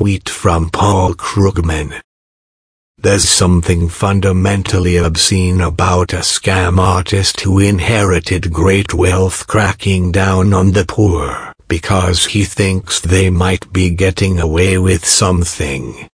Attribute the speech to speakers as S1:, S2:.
S1: tweet from Paul Krugman. There's something fundamentally obscene about a scam artist who inherited great wealth cracking down on the poor because he thinks they might be getting away with something.